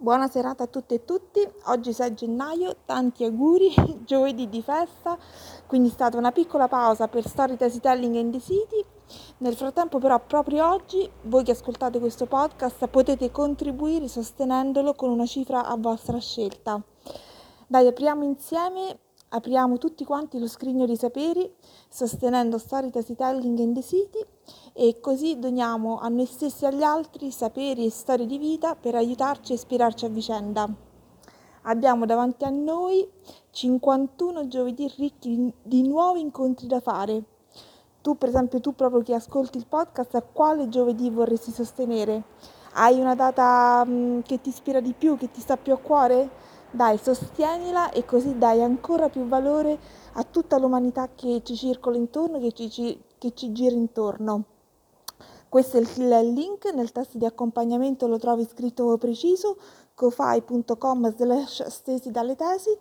Buona serata a tutte e tutti, oggi 6 gennaio, tanti auguri, giovedì di festa, quindi è stata una piccola pausa per Storytelling and the City. Nel frattempo però proprio oggi voi che ascoltate questo podcast potete contribuire sostenendolo con una cifra a vostra scelta. Dai, apriamo insieme apriamo tutti quanti lo scrigno di saperi sostenendo Storytelling and the City e così doniamo a noi stessi e agli altri saperi e storie di vita per aiutarci e ispirarci a vicenda. Abbiamo davanti a noi 51 giovedì ricchi di nuovi incontri da fare. Tu, per esempio, tu proprio che ascolti il podcast, a quale giovedì vorresti sostenere? Hai una data mh, che ti ispira di più, che ti sta più a cuore? Dai, sostienila e così dai ancora più valore a tutta l'umanità che ci circola intorno, che ci, che ci gira intorno. Questo è il link, nel testo di accompagnamento lo trovi scritto preciso, cofai.com slash stesi dalle tesi.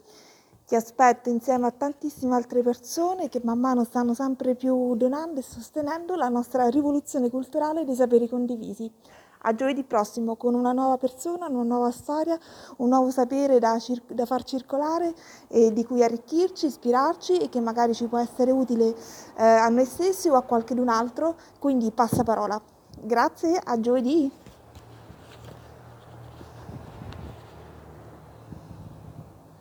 Ti aspetto insieme a tantissime altre persone che man mano stanno sempre più donando e sostenendo la nostra rivoluzione culturale dei saperi condivisi. A giovedì prossimo con una nuova persona, una nuova storia, un nuovo sapere da, cir- da far circolare e di cui arricchirci, ispirarci e che magari ci può essere utile eh, a noi stessi o a qualcun altro. Quindi passa parola. Grazie, a giovedì!